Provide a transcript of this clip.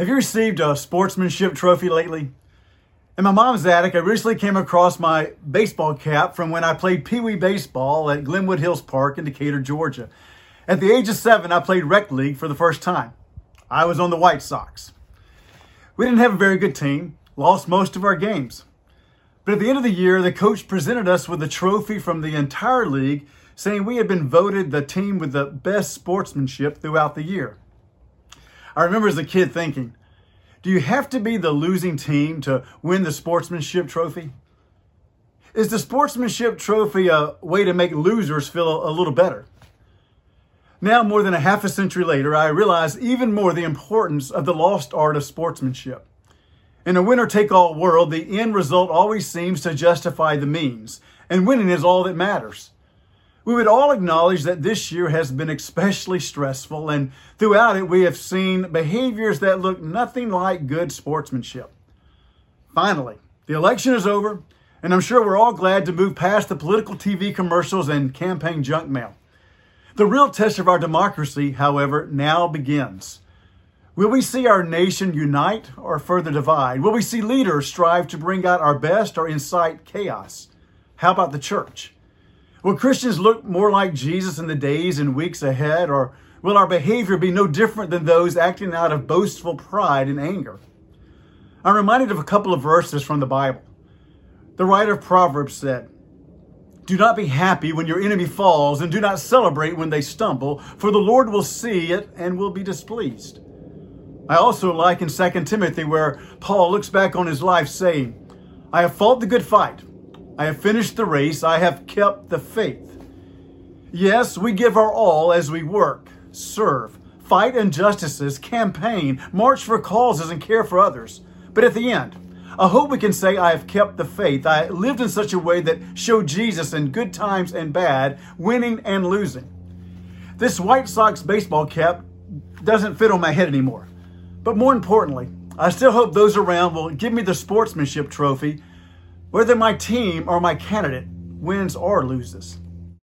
Have you received a sportsmanship trophy lately? In my mom's attic, I recently came across my baseball cap from when I played Pee Wee baseball at Glenwood Hills Park in Decatur, Georgia. At the age of seven, I played rec league for the first time. I was on the White Sox. We didn't have a very good team, lost most of our games. But at the end of the year, the coach presented us with a trophy from the entire league, saying we had been voted the team with the best sportsmanship throughout the year. I remember as a kid thinking, do you have to be the losing team to win the sportsmanship trophy? Is the sportsmanship trophy a way to make losers feel a little better? Now, more than a half a century later, I realize even more the importance of the lost art of sportsmanship. In a winner take all world, the end result always seems to justify the means, and winning is all that matters. We would all acknowledge that this year has been especially stressful, and throughout it, we have seen behaviors that look nothing like good sportsmanship. Finally, the election is over, and I'm sure we're all glad to move past the political TV commercials and campaign junk mail. The real test of our democracy, however, now begins. Will we see our nation unite or further divide? Will we see leaders strive to bring out our best or incite chaos? How about the church? Will Christians look more like Jesus in the days and weeks ahead, or will our behavior be no different than those acting out of boastful pride and anger? I'm reminded of a couple of verses from the Bible. The writer of Proverbs said, Do not be happy when your enemy falls, and do not celebrate when they stumble, for the Lord will see it and will be displeased. I also like in 2 Timothy where Paul looks back on his life saying, I have fought the good fight. I have finished the race. I have kept the faith. Yes, we give our all as we work, serve, fight injustices, campaign, march for causes, and care for others. But at the end, I hope we can say I have kept the faith. I lived in such a way that showed Jesus in good times and bad, winning and losing. This White Sox baseball cap doesn't fit on my head anymore. But more importantly, I still hope those around will give me the sportsmanship trophy whether my team or my candidate wins or loses.